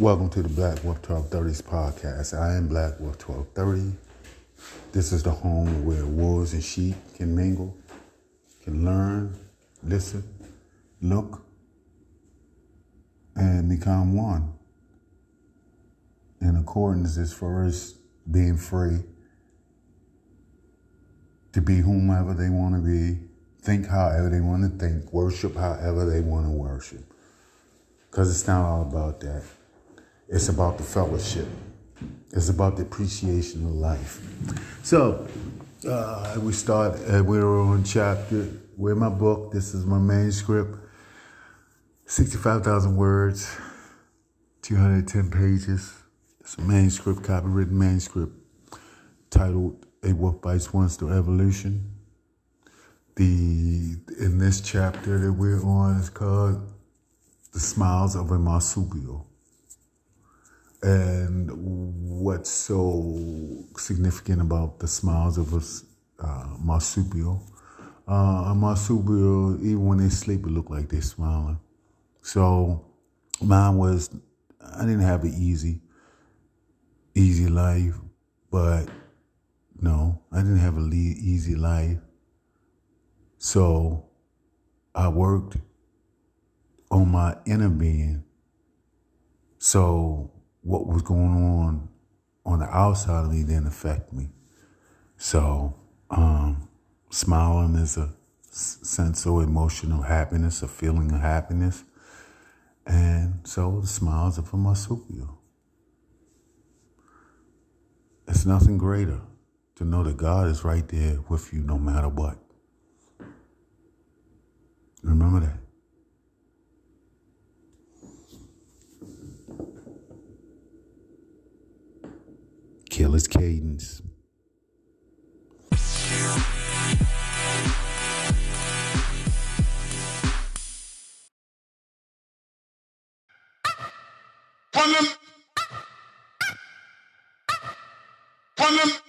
Welcome to the Black Wolf 1230s podcast. I am Black Wolf 1230. This is the home where wolves and sheep can mingle, can learn, listen, look, and become one. In accordance as far as being free to be whomever they want to be, think however they want to think, worship however they want to worship. Because it's not all about that. It's about the fellowship. It's about the appreciation of life. So uh, we start. Uh, we're on chapter. Where my book. This is my manuscript. Sixty-five thousand words, two hundred ten pages. It's a manuscript, copywritten manuscript, titled "A Wolf Bites Once: The Evolution." The in this chapter that we're on is called "The Smiles of a Marsupial." And what's so significant about the smiles of a uh, marsupial? Uh, a marsupial, even when they sleep, it look like they're smiling. So mine was, I didn't have an easy, easy life, but no, I didn't have an easy life. So I worked on my inner being. So what was going on on the outside of me didn't affect me. So, um, smiling is a sense of emotional happiness, a feeling of happiness. And so the smiles are for marsupial. It's nothing greater to know that God is right there with you no matter what. Remember that. Killer's Cadence. Come on! Run them.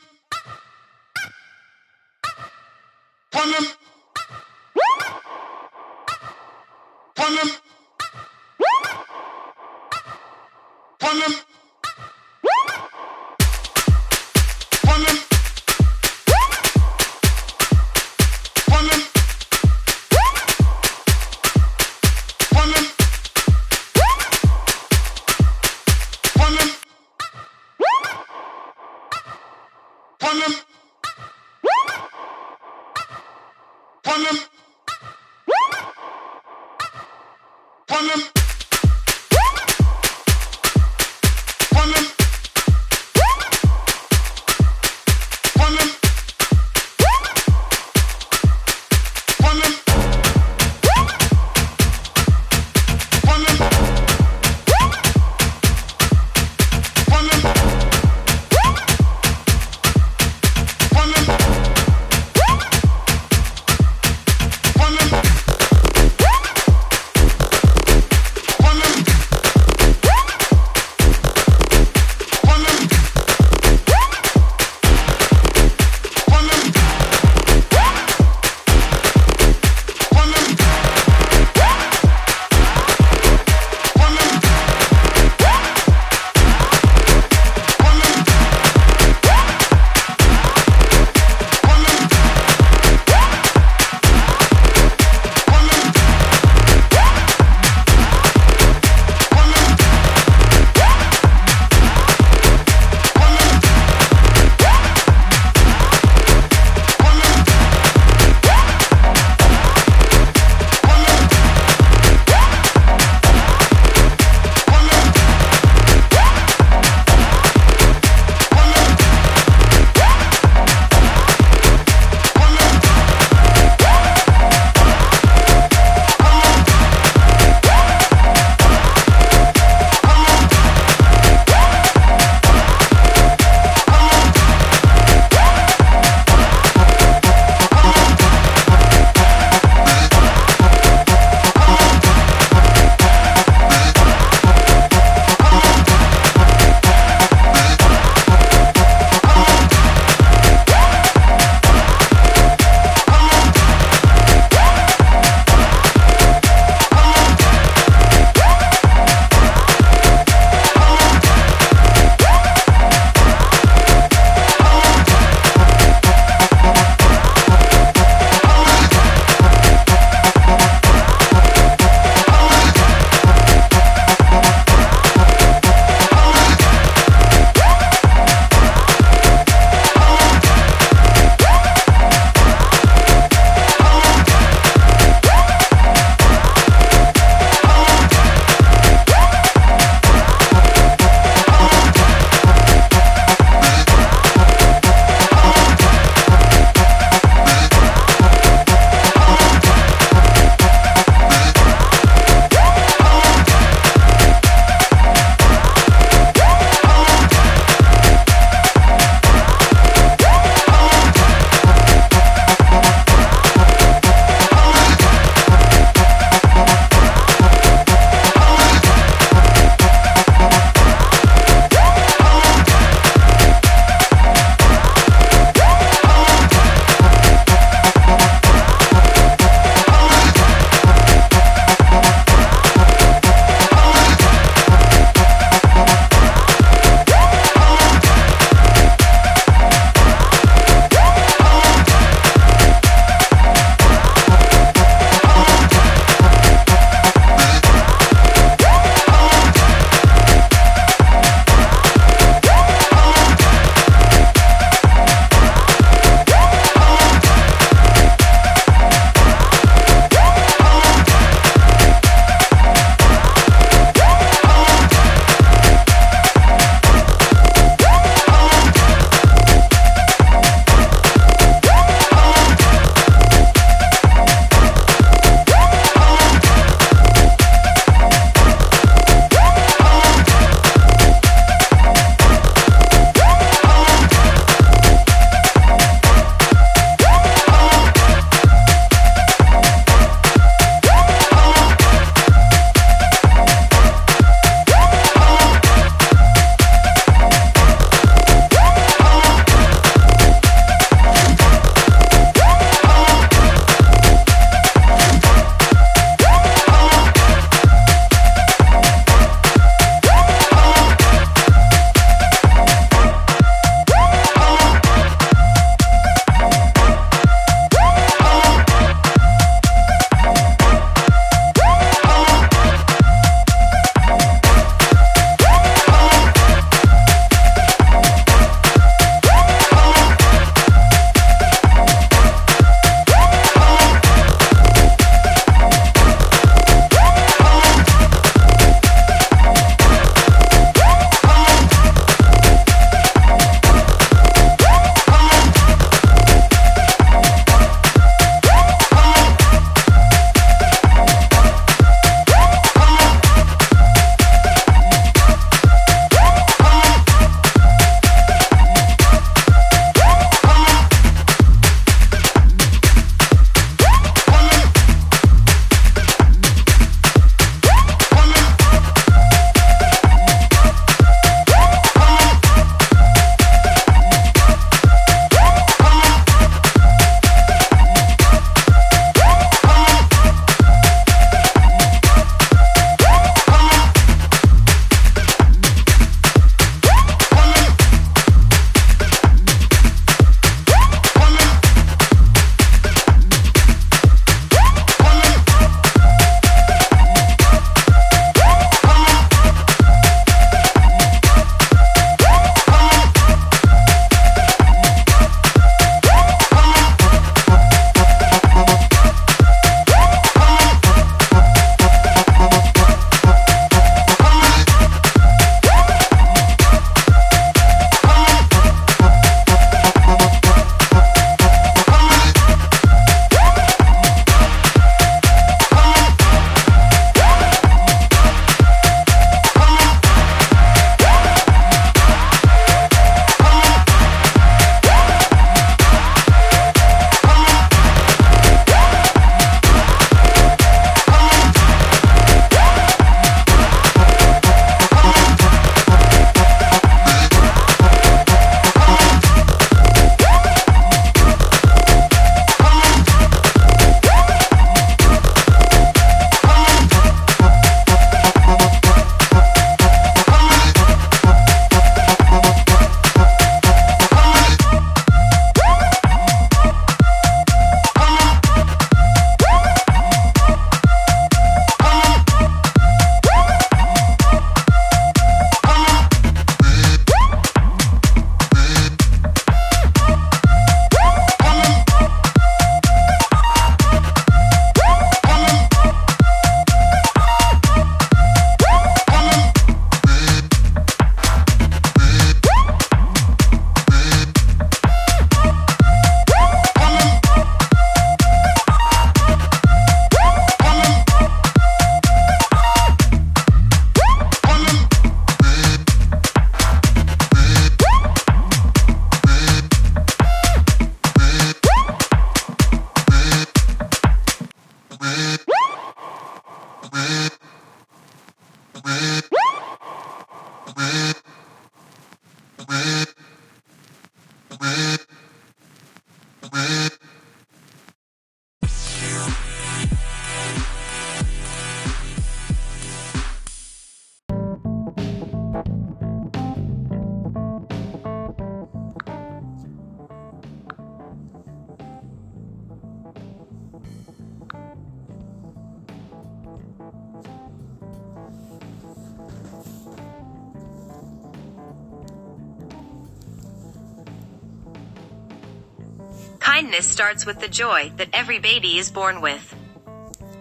Kindness starts with the joy that every baby is born with.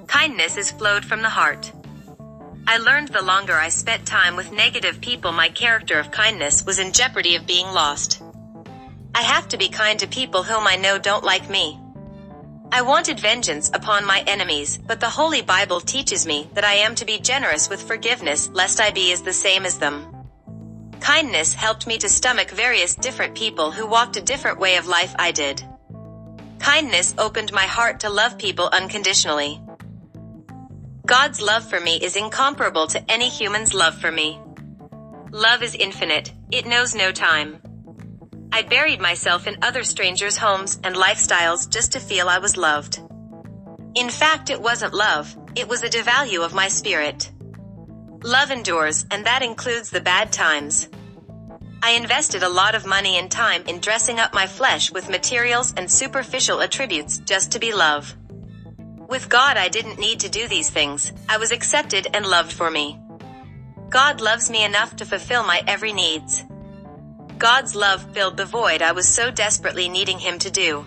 Kindness is flowed from the heart. I learned the longer I spent time with negative people, my character of kindness was in jeopardy of being lost. I have to be kind to people whom I know don't like me. I wanted vengeance upon my enemies, but the Holy Bible teaches me that I am to be generous with forgiveness, lest I be as the same as them. Kindness helped me to stomach various different people who walked a different way of life I did. Kindness opened my heart to love people unconditionally. God's love for me is incomparable to any human's love for me. Love is infinite, it knows no time. I buried myself in other strangers' homes and lifestyles just to feel I was loved. In fact, it wasn't love, it was a devalue of my spirit. Love endures, and that includes the bad times. I invested a lot of money and time in dressing up my flesh with materials and superficial attributes just to be love. With God, I didn't need to do these things, I was accepted and loved for me. God loves me enough to fulfill my every needs. God's love filled the void I was so desperately needing Him to do.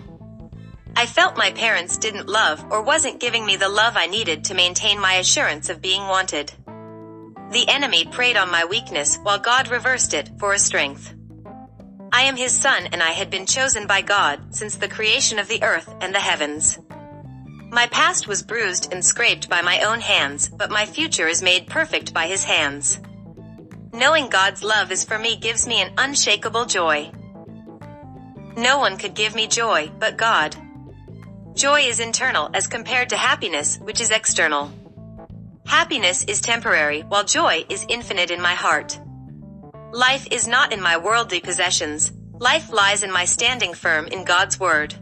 I felt my parents didn't love or wasn't giving me the love I needed to maintain my assurance of being wanted. The enemy preyed on my weakness while God reversed it for a strength. I am his son and I had been chosen by God since the creation of the earth and the heavens. My past was bruised and scraped by my own hands, but my future is made perfect by his hands. Knowing God's love is for me gives me an unshakable joy. No one could give me joy but God. Joy is internal as compared to happiness, which is external. Happiness is temporary, while joy is infinite in my heart. Life is not in my worldly possessions. Life lies in my standing firm in God's Word.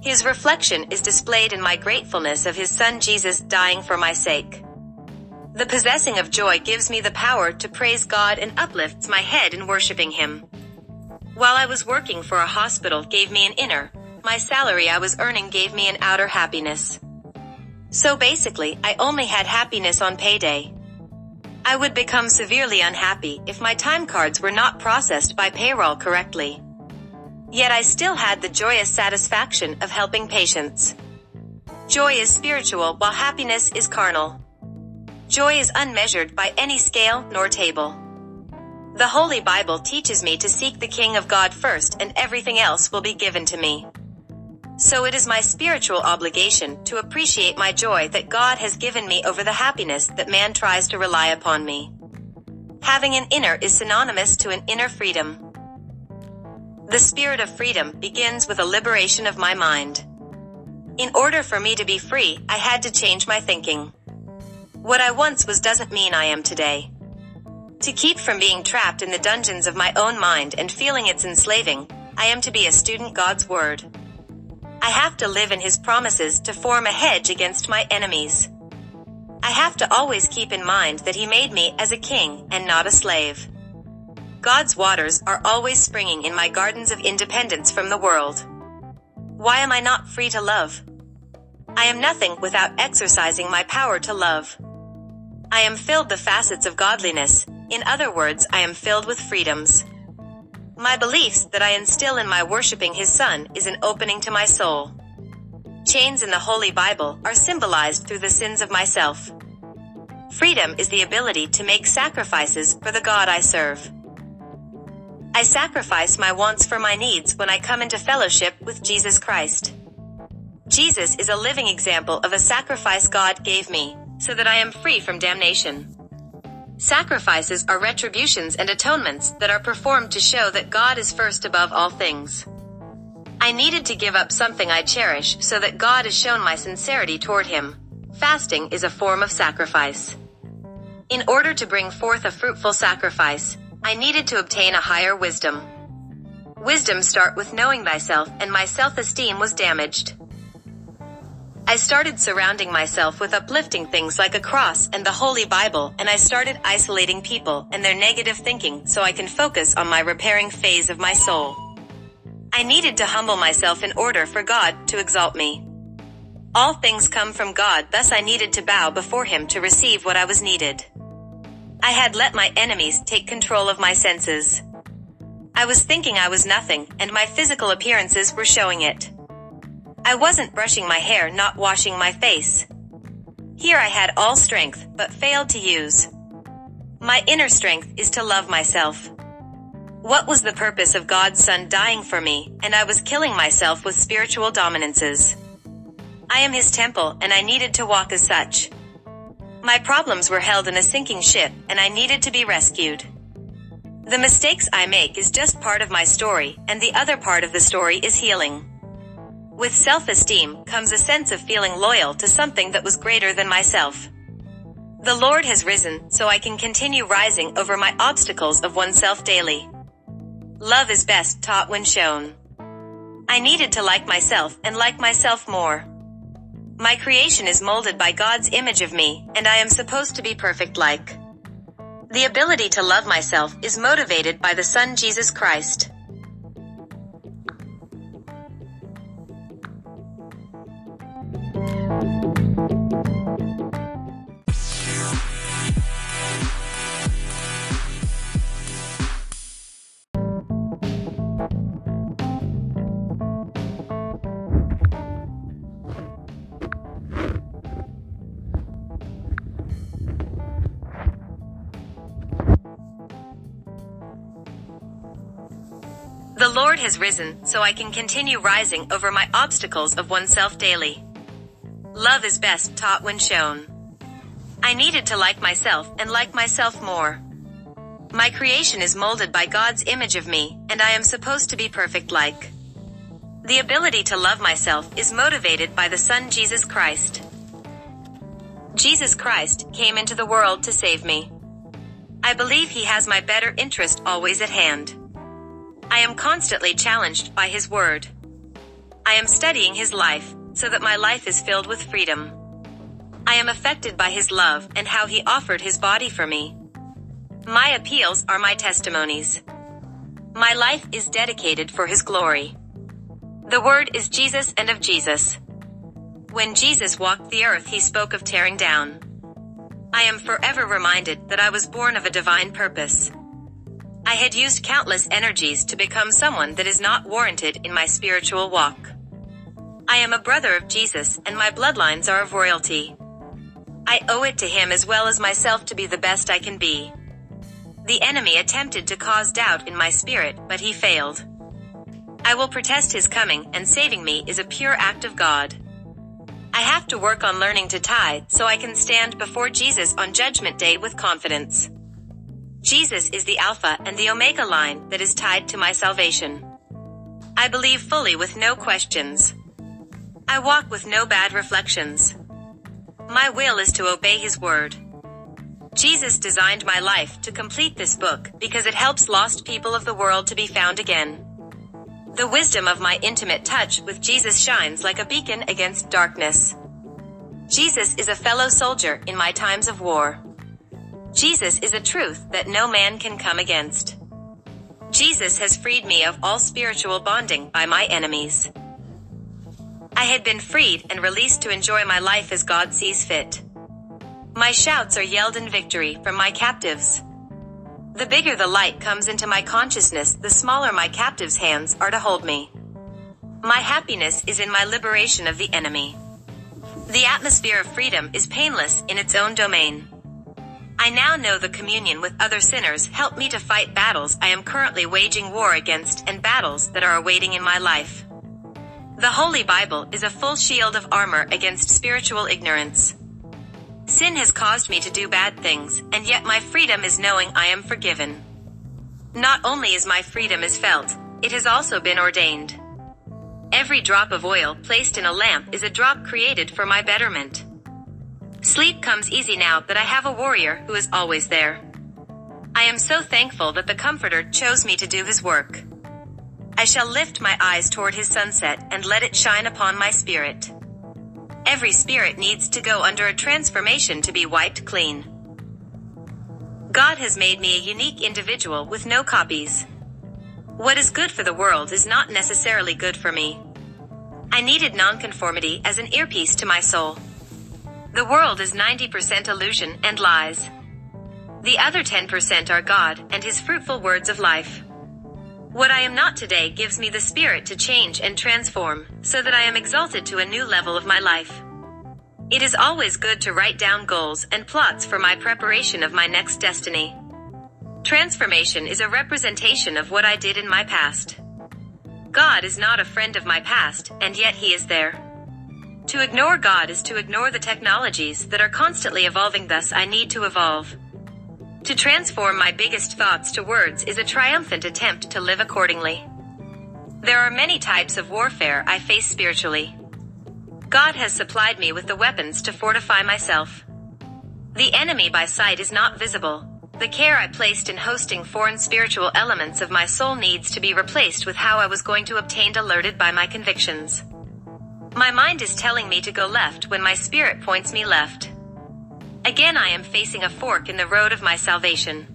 His reflection is displayed in my gratefulness of His Son Jesus dying for my sake. The possessing of joy gives me the power to praise God and uplifts my head in worshiping Him. While I was working for a hospital gave me an inner, my salary I was earning gave me an outer happiness. So basically, I only had happiness on payday. I would become severely unhappy if my time cards were not processed by payroll correctly. Yet I still had the joyous satisfaction of helping patients. Joy is spiritual while happiness is carnal. Joy is unmeasured by any scale nor table. The Holy Bible teaches me to seek the King of God first and everything else will be given to me. So it is my spiritual obligation to appreciate my joy that God has given me over the happiness that man tries to rely upon me. Having an inner is synonymous to an inner freedom. The spirit of freedom begins with a liberation of my mind. In order for me to be free, I had to change my thinking. What I once was doesn't mean I am today. To keep from being trapped in the dungeons of my own mind and feeling its enslaving, I am to be a student God's Word. I have to live in His promises to form a hedge against my enemies. I have to always keep in mind that He made me as a king and not a slave. God's waters are always springing in my gardens of independence from the world. Why am I not free to love? I am nothing without exercising my power to love. I am filled the facets of godliness. In other words, I am filled with freedoms. My beliefs that I instill in my worshiping His Son is an opening to my soul. Chains in the Holy Bible are symbolized through the sins of myself. Freedom is the ability to make sacrifices for the God I serve. I sacrifice my wants for my needs when I come into fellowship with Jesus Christ. Jesus is a living example of a sacrifice God gave me, so that I am free from damnation. Sacrifices are retributions and atonements that are performed to show that God is first above all things. I needed to give up something I cherish so that God has shown my sincerity toward Him. Fasting is a form of sacrifice. In order to bring forth a fruitful sacrifice, I needed to obtain a higher wisdom. Wisdom start with knowing thyself and my self-esteem was damaged. I started surrounding myself with uplifting things like a cross and the Holy Bible and I started isolating people and their negative thinking so I can focus on my repairing phase of my soul. I needed to humble myself in order for God to exalt me. All things come from God, thus I needed to bow before Him to receive what I was needed. I had let my enemies take control of my senses. I was thinking I was nothing, and my physical appearances were showing it. I wasn't brushing my hair, not washing my face. Here I had all strength, but failed to use. My inner strength is to love myself. What was the purpose of God's Son dying for me, and I was killing myself with spiritual dominances? I am his temple, and I needed to walk as such. My problems were held in a sinking ship, and I needed to be rescued. The mistakes I make is just part of my story, and the other part of the story is healing. With self-esteem comes a sense of feeling loyal to something that was greater than myself. The Lord has risen, so I can continue rising over my obstacles of oneself daily. Love is best taught when shown. I needed to like myself and like myself more. My creation is molded by God's image of me, and I am supposed to be perfect like. The ability to love myself is motivated by the Son Jesus Christ. Lord has risen, so I can continue rising over my obstacles of oneself daily. Love is best taught when shown. I needed to like myself and like myself more. My creation is molded by God's image of me, and I am supposed to be perfect like. The ability to love myself is motivated by the Son Jesus Christ. Jesus Christ came into the world to save me. I believe he has my better interest always at hand. I am constantly challenged by His Word. I am studying His life, so that my life is filled with freedom. I am affected by His love and how He offered His body for me. My appeals are my testimonies. My life is dedicated for His glory. The Word is Jesus and of Jesus. When Jesus walked the earth, He spoke of tearing down. I am forever reminded that I was born of a divine purpose. I had used countless energies to become someone that is not warranted in my spiritual walk. I am a brother of Jesus, and my bloodlines are of royalty. I owe it to him as well as myself to be the best I can be. The enemy attempted to cause doubt in my spirit, but he failed. I will protest his coming, and saving me is a pure act of God. I have to work on learning to tithe so I can stand before Jesus on Judgment Day with confidence. Jesus is the Alpha and the Omega line that is tied to my salvation. I believe fully with no questions. I walk with no bad reflections. My will is to obey His word. Jesus designed my life to complete this book because it helps lost people of the world to be found again. The wisdom of my intimate touch with Jesus shines like a beacon against darkness. Jesus is a fellow soldier in my times of war. Jesus is a truth that no man can come against. Jesus has freed me of all spiritual bonding by my enemies. I had been freed and released to enjoy my life as God sees fit. My shouts are yelled in victory from my captives. The bigger the light comes into my consciousness, the smaller my captives' hands are to hold me. My happiness is in my liberation of the enemy. The atmosphere of freedom is painless in its own domain. I now know the communion with other sinners help me to fight battles I am currently waging war against and battles that are awaiting in my life. The Holy Bible is a full shield of armor against spiritual ignorance. Sin has caused me to do bad things, and yet my freedom is knowing I am forgiven. Not only is my freedom is felt, it has also been ordained. Every drop of oil placed in a lamp is a drop created for my betterment. Sleep comes easy now that I have a warrior who is always there. I am so thankful that the Comforter chose me to do his work. I shall lift my eyes toward his sunset and let it shine upon my spirit. Every spirit needs to go under a transformation to be wiped clean. God has made me a unique individual with no copies. What is good for the world is not necessarily good for me. I needed nonconformity as an earpiece to my soul. The world is 90% illusion and lies. The other 10% are God and His fruitful words of life. What I am not today gives me the spirit to change and transform, so that I am exalted to a new level of my life. It is always good to write down goals and plots for my preparation of my next destiny. Transformation is a representation of what I did in my past. God is not a friend of my past, and yet He is there. To ignore God is to ignore the technologies that are constantly evolving, thus, I need to evolve. To transform my biggest thoughts to words is a triumphant attempt to live accordingly. There are many types of warfare I face spiritually. God has supplied me with the weapons to fortify myself. The enemy by sight is not visible. The care I placed in hosting foreign spiritual elements of my soul needs to be replaced with how I was going to obtain alerted by my convictions. My mind is telling me to go left when my spirit points me left. Again, I am facing a fork in the road of my salvation.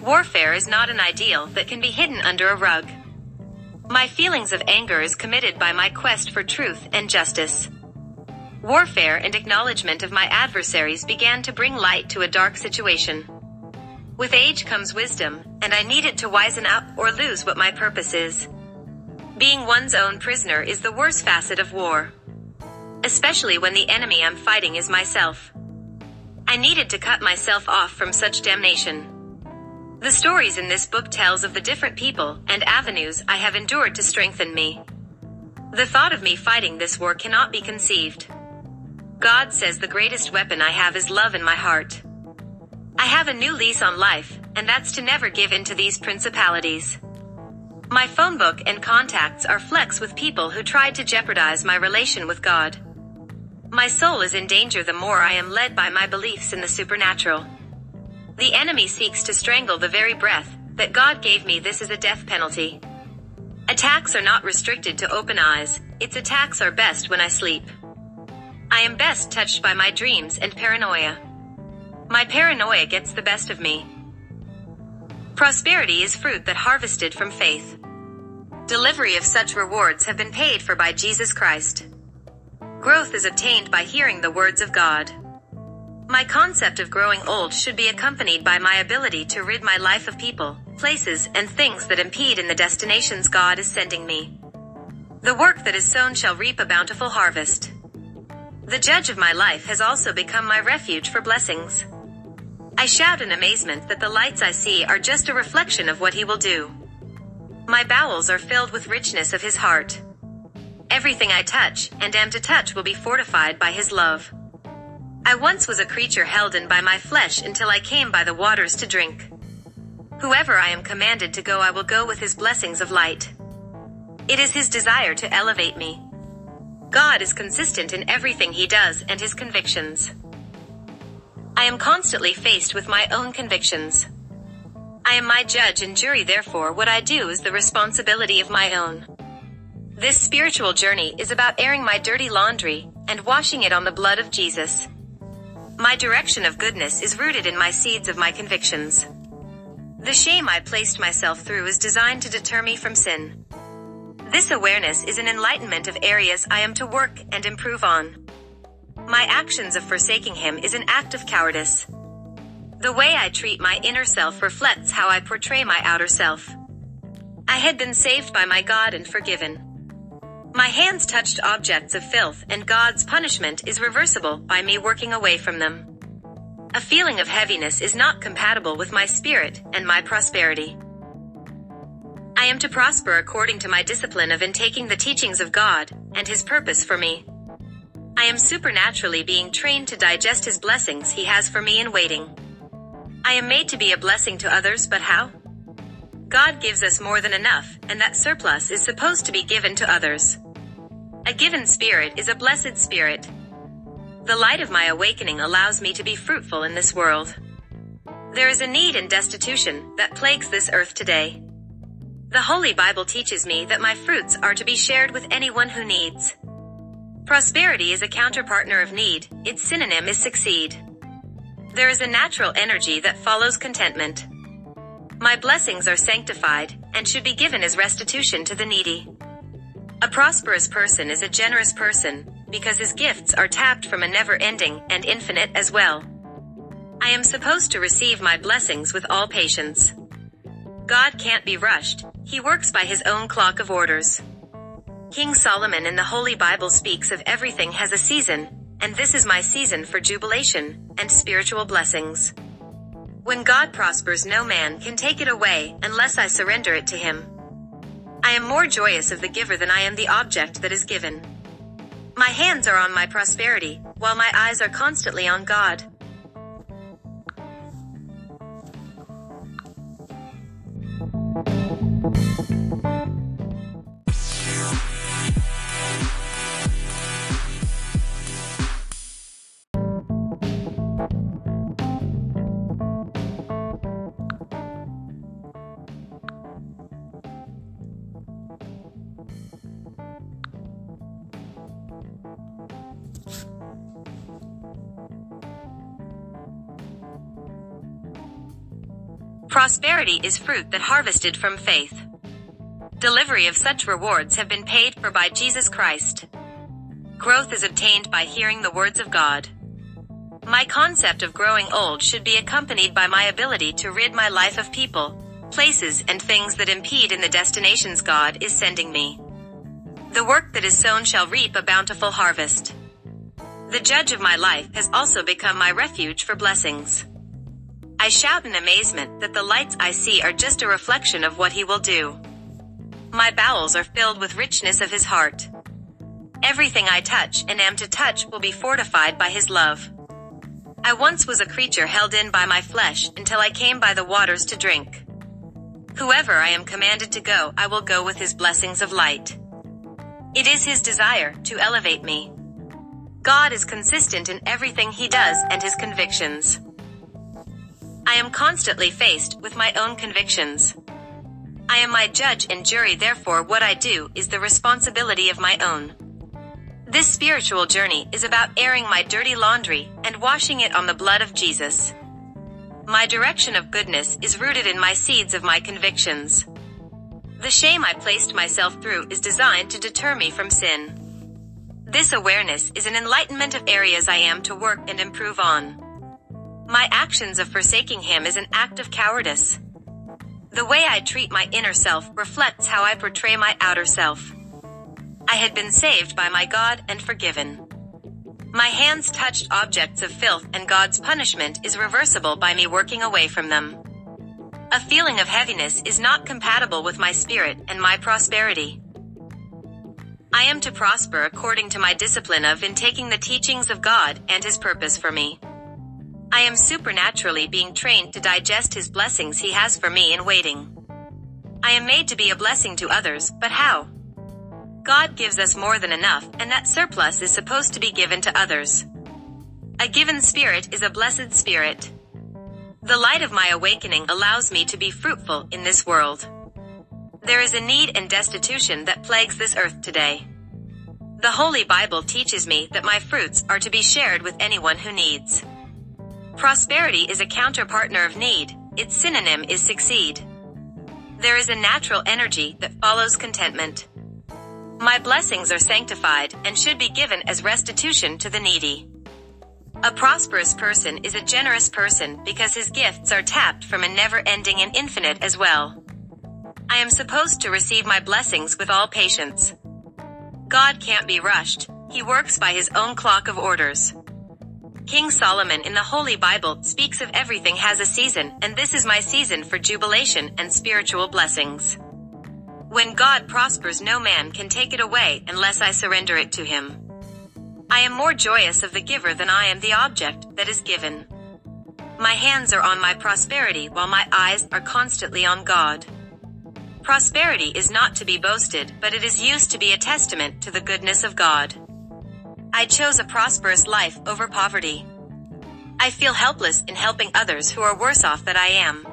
Warfare is not an ideal that can be hidden under a rug. My feelings of anger is committed by my quest for truth and justice. Warfare and acknowledgement of my adversaries began to bring light to a dark situation. With age comes wisdom, and I need it to wisen up or lose what my purpose is. Being one's own prisoner is the worst facet of war. Especially when the enemy I'm fighting is myself. I needed to cut myself off from such damnation. The stories in this book tells of the different people and avenues I have endured to strengthen me. The thought of me fighting this war cannot be conceived. God says the greatest weapon I have is love in my heart. I have a new lease on life, and that's to never give in to these principalities. My phone book and contacts are flecks with people who tried to jeopardize my relation with God. My soul is in danger the more I am led by my beliefs in the supernatural. The enemy seeks to strangle the very breath that God gave me. This is a death penalty. Attacks are not restricted to open eyes, its attacks are best when I sleep. I am best touched by my dreams and paranoia. My paranoia gets the best of me. Prosperity is fruit that harvested from faith. Delivery of such rewards have been paid for by Jesus Christ. Growth is obtained by hearing the words of God. My concept of growing old should be accompanied by my ability to rid my life of people, places, and things that impede in the destinations God is sending me. The work that is sown shall reap a bountiful harvest. The judge of my life has also become my refuge for blessings. I shout in amazement that the lights I see are just a reflection of what he will do. My bowels are filled with richness of his heart. Everything I touch and am to touch will be fortified by his love. I once was a creature held in by my flesh until I came by the waters to drink. Whoever I am commanded to go, I will go with his blessings of light. It is his desire to elevate me. God is consistent in everything he does and his convictions. I am constantly faced with my own convictions. I am my judge and jury, therefore, what I do is the responsibility of my own. This spiritual journey is about airing my dirty laundry and washing it on the blood of Jesus. My direction of goodness is rooted in my seeds of my convictions. The shame I placed myself through is designed to deter me from sin. This awareness is an enlightenment of areas I am to work and improve on. My actions of forsaking him is an act of cowardice. The way I treat my inner self reflects how I portray my outer self. I had been saved by my God and forgiven. My hands touched objects of filth, and God's punishment is reversible by me working away from them. A feeling of heaviness is not compatible with my spirit and my prosperity. I am to prosper according to my discipline of intaking the teachings of God and His purpose for me. I am supernaturally being trained to digest His blessings He has for me in waiting. I am made to be a blessing to others, but how? God gives us more than enough, and that surplus is supposed to be given to others. A given spirit is a blessed spirit. The light of my awakening allows me to be fruitful in this world. There is a need and destitution that plagues this earth today. The Holy Bible teaches me that my fruits are to be shared with anyone who needs. Prosperity is a counterpartner of need, its synonym is succeed. There is a natural energy that follows contentment. My blessings are sanctified and should be given as restitution to the needy. A prosperous person is a generous person because his gifts are tapped from a never ending and infinite as well. I am supposed to receive my blessings with all patience. God can't be rushed, he works by his own clock of orders. King Solomon in the Holy Bible speaks of everything has a season, and this is my season for jubilation and spiritual blessings. When God prospers, no man can take it away unless I surrender it to him. I am more joyous of the giver than I am the object that is given. My hands are on my prosperity, while my eyes are constantly on God. Prosperity is fruit that harvested from faith. Delivery of such rewards have been paid for by Jesus Christ. Growth is obtained by hearing the words of God. My concept of growing old should be accompanied by my ability to rid my life of people, places, and things that impede in the destinations God is sending me. The work that is sown shall reap a bountiful harvest. The judge of my life has also become my refuge for blessings. I shout in amazement that the lights I see are just a reflection of what he will do. My bowels are filled with richness of his heart. Everything I touch and am to touch will be fortified by his love. I once was a creature held in by my flesh until I came by the waters to drink. Whoever I am commanded to go, I will go with his blessings of light. It is his desire to elevate me. God is consistent in everything he does and his convictions. I am constantly faced with my own convictions. I am my judge and jury, therefore, what I do is the responsibility of my own. This spiritual journey is about airing my dirty laundry and washing it on the blood of Jesus. My direction of goodness is rooted in my seeds of my convictions. The shame I placed myself through is designed to deter me from sin. This awareness is an enlightenment of areas I am to work and improve on. My actions of forsaking him is an act of cowardice. The way I treat my inner self reflects how I portray my outer self. I had been saved by my God and forgiven. My hands touched objects of filth and God's punishment is reversible by me working away from them. A feeling of heaviness is not compatible with my spirit and my prosperity. I am to prosper according to my discipline of in taking the teachings of God and His purpose for me. I am supernaturally being trained to digest His blessings He has for me in waiting. I am made to be a blessing to others, but how? God gives us more than enough, and that surplus is supposed to be given to others. A given spirit is a blessed spirit. The light of my awakening allows me to be fruitful in this world. There is a need and destitution that plagues this earth today. The Holy Bible teaches me that my fruits are to be shared with anyone who needs. Prosperity is a counterpartner of need, its synonym is succeed. There is a natural energy that follows contentment. My blessings are sanctified and should be given as restitution to the needy. A prosperous person is a generous person because his gifts are tapped from a never ending and infinite as well. I am supposed to receive my blessings with all patience. God can't be rushed, he works by his own clock of orders. King Solomon in the Holy Bible speaks of everything has a season, and this is my season for jubilation and spiritual blessings. When God prospers, no man can take it away unless I surrender it to him. I am more joyous of the giver than I am the object that is given. My hands are on my prosperity while my eyes are constantly on God. Prosperity is not to be boasted, but it is used to be a testament to the goodness of God. I chose a prosperous life over poverty. I feel helpless in helping others who are worse off than I am.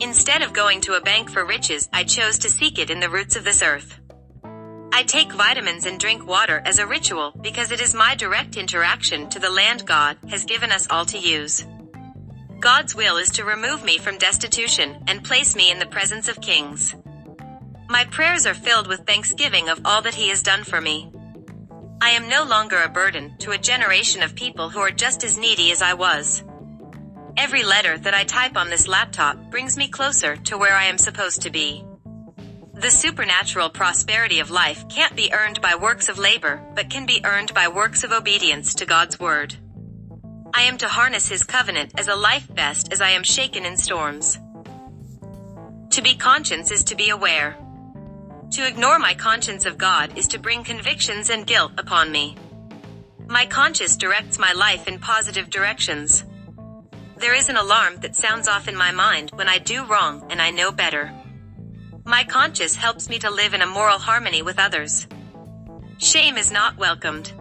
Instead of going to a bank for riches, I chose to seek it in the roots of this earth. I take vitamins and drink water as a ritual because it is my direct interaction to the land God has given us all to use. God's will is to remove me from destitution and place me in the presence of kings. My prayers are filled with thanksgiving of all that He has done for me. I am no longer a burden to a generation of people who are just as needy as I was. Every letter that I type on this laptop brings me closer to where I am supposed to be. The supernatural prosperity of life can't be earned by works of labor, but can be earned by works of obedience to God's word. I am to harness his covenant as a life best as I am shaken in storms. To be conscious is to be aware. To ignore my conscience of God is to bring convictions and guilt upon me. My conscience directs my life in positive directions. There is an alarm that sounds off in my mind when I do wrong and I know better. My conscience helps me to live in a moral harmony with others. Shame is not welcomed.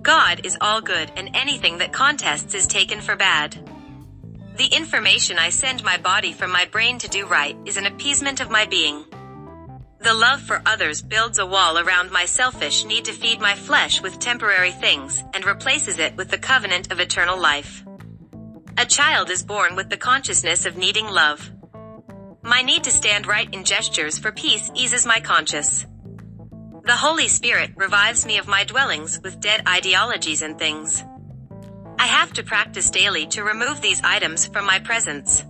God is all good and anything that contests is taken for bad. The information I send my body from my brain to do right is an appeasement of my being. The love for others builds a wall around my selfish need to feed my flesh with temporary things and replaces it with the covenant of eternal life. A child is born with the consciousness of needing love. My need to stand right in gestures for peace eases my conscience. The Holy Spirit revives me of my dwellings with dead ideologies and things. I have to practice daily to remove these items from my presence.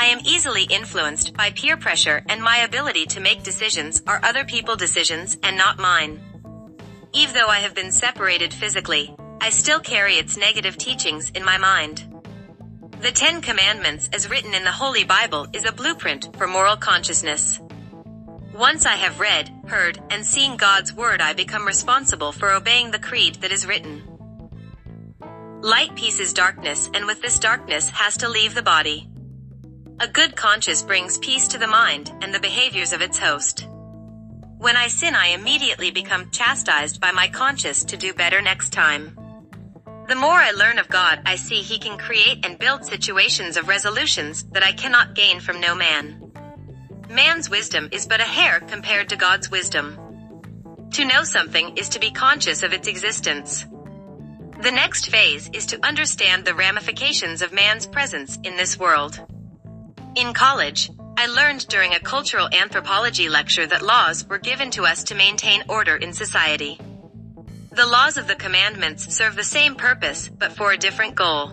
I am easily influenced by peer pressure and my ability to make decisions are other people decisions and not mine. Even though I have been separated physically, I still carry its negative teachings in my mind. The Ten Commandments as written in the Holy Bible is a blueprint for moral consciousness. Once I have read, heard, and seen God's word I become responsible for obeying the creed that is written. Light pieces darkness and with this darkness has to leave the body. A good conscience brings peace to the mind and the behaviors of its host. When I sin I immediately become chastised by my conscience to do better next time. The more I learn of God I see He can create and build situations of resolutions that I cannot gain from no man. Man's wisdom is but a hair compared to God's wisdom. To know something is to be conscious of its existence. The next phase is to understand the ramifications of man's presence in this world. In college, I learned during a cultural anthropology lecture that laws were given to us to maintain order in society. The laws of the commandments serve the same purpose, but for a different goal.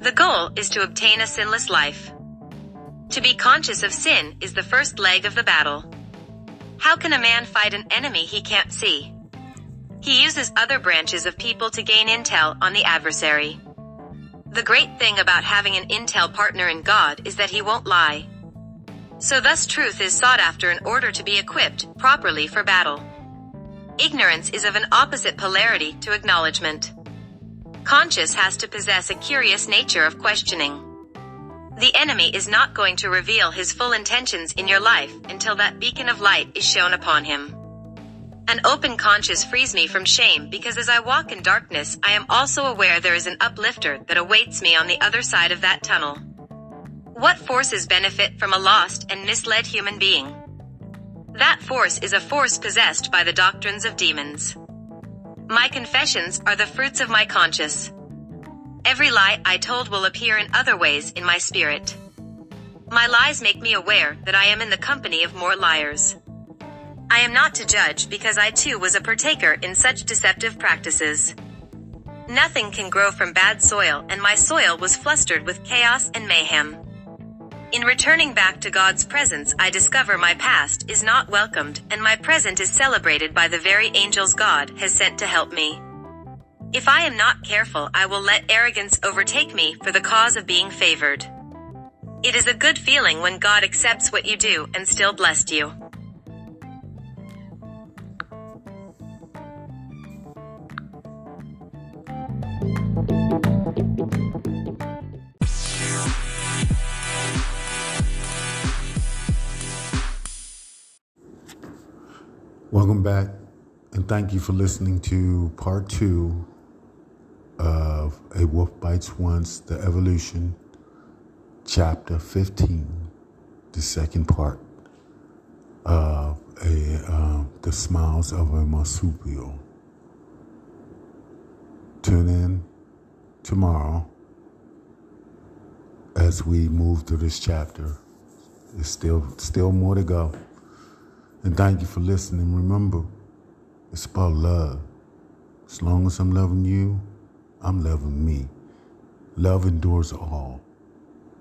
The goal is to obtain a sinless life. To be conscious of sin is the first leg of the battle. How can a man fight an enemy he can't see? He uses other branches of people to gain intel on the adversary. The great thing about having an intel partner in God is that he won't lie. So thus truth is sought after in order to be equipped properly for battle. Ignorance is of an opposite polarity to acknowledgement. Conscious has to possess a curious nature of questioning. The enemy is not going to reveal his full intentions in your life until that beacon of light is shown upon him. An open conscience frees me from shame because as I walk in darkness, I am also aware there is an uplifter that awaits me on the other side of that tunnel. What forces benefit from a lost and misled human being? That force is a force possessed by the doctrines of demons. My confessions are the fruits of my conscience. Every lie I told will appear in other ways in my spirit. My lies make me aware that I am in the company of more liars. I am not to judge because I too was a partaker in such deceptive practices. Nothing can grow from bad soil and my soil was flustered with chaos and mayhem. In returning back to God's presence I discover my past is not welcomed and my present is celebrated by the very angels God has sent to help me. If I am not careful I will let arrogance overtake me for the cause of being favored. It is a good feeling when God accepts what you do and still blessed you. Welcome back And thank you for listening to part two of A Wolf Bites Once, The Evolution, chapter 15, the second part of a, uh, The Smiles of a Marsupial. Tune in tomorrow as we move through this chapter. There's still still more to go. And thank you for listening. Remember, it's about love. As long as I'm loving you, I'm loving me. Love endures all.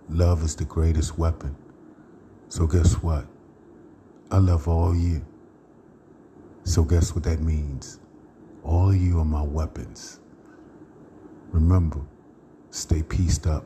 Love is the greatest weapon. So guess what? I love all you. So guess what that means? All of you are my weapons. Remember, stay pieced up.